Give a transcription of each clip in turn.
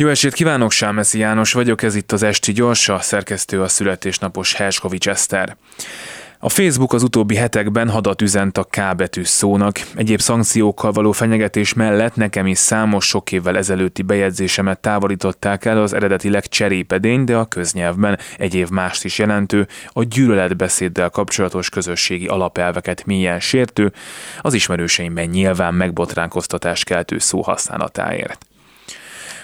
Jó estét kívánok, Sámeszi János vagyok, ez itt az Esti Gyorsa, szerkesztő a születésnapos Herskovics Eszter. A Facebook az utóbbi hetekben hadat üzent a K betű szónak. Egyéb szankciókkal való fenyegetés mellett nekem is számos sok évvel ezelőtti bejegyzésemet távolították el az eredetileg cserépedény, de a köznyelvben egy év mást is jelentő, a gyűlöletbeszéddel kapcsolatos közösségi alapelveket mélyen sértő, az ismerőseimben nyilván megbotránkoztatás keltő szó használatáért.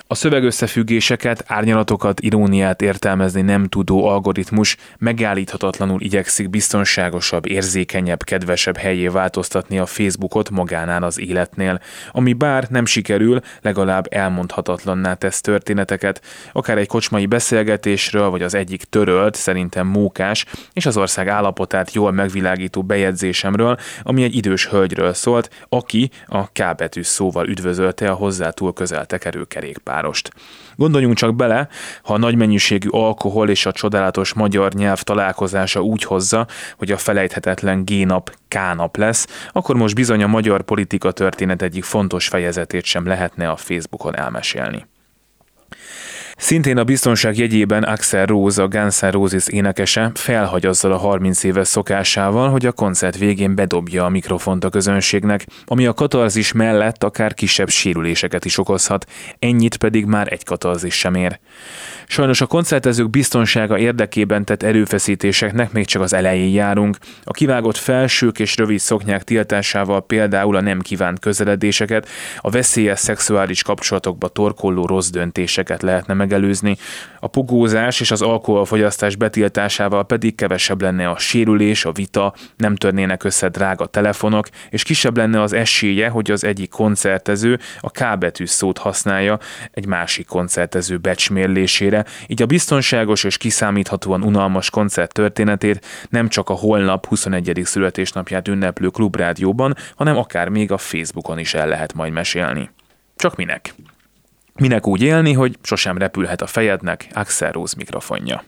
A szövegösszefüggéseket, árnyalatokat, iróniát értelmezni nem tudó algoritmus megállíthatatlanul igyekszik biztonságosabb, érzékenyebb, kedvesebb helyé változtatni a Facebookot magánál az életnél, ami bár nem sikerül, legalább elmondhatatlanná tesz történeteket, akár egy kocsmai beszélgetésről, vagy az egyik törölt, szerintem mókás, és az ország állapotát jól megvilágító bejegyzésemről, ami egy idős hölgyről szólt, aki a K betű szóval üdvözölte a hozzá túl közel tekerő kerékpár várost. Gondoljunk csak bele, ha a nagy mennyiségű alkohol és a csodálatos magyar nyelv találkozása úgy hozza, hogy a felejthetetlen G-nap K-nap lesz, akkor most bizony a magyar politika történet egyik fontos fejezetét sem lehetne a Facebookon elmesélni. Szintén a biztonság jegyében Axel Rose, a Guns N' Roses énekese felhagy azzal a 30 éves szokásával, hogy a koncert végén bedobja a mikrofont a közönségnek, ami a katarzis mellett akár kisebb sérüléseket is okozhat, ennyit pedig már egy katarzis sem ér. Sajnos a koncertezők biztonsága érdekében tett erőfeszítéseknek még csak az elején járunk. A kivágott felsők és rövid szoknyák tiltásával például a nem kívánt közeledéseket, a veszélyes szexuális kapcsolatokba torkolló rossz döntéseket lehetne megelőzni. A pugózás és az alkoholfogyasztás betiltásával pedig kevesebb lenne a sérülés, a vita, nem törnének össze drága telefonok, és kisebb lenne az esélye, hogy az egyik koncertező a K betű szót használja egy másik koncertező becsmérlésére, végére, így a biztonságos és kiszámíthatóan unalmas koncert történetét nem csak a holnap 21. születésnapját ünneplő klubrádióban, hanem akár még a Facebookon is el lehet majd mesélni. Csak minek? Minek úgy élni, hogy sosem repülhet a fejednek Axel Rose mikrofonja.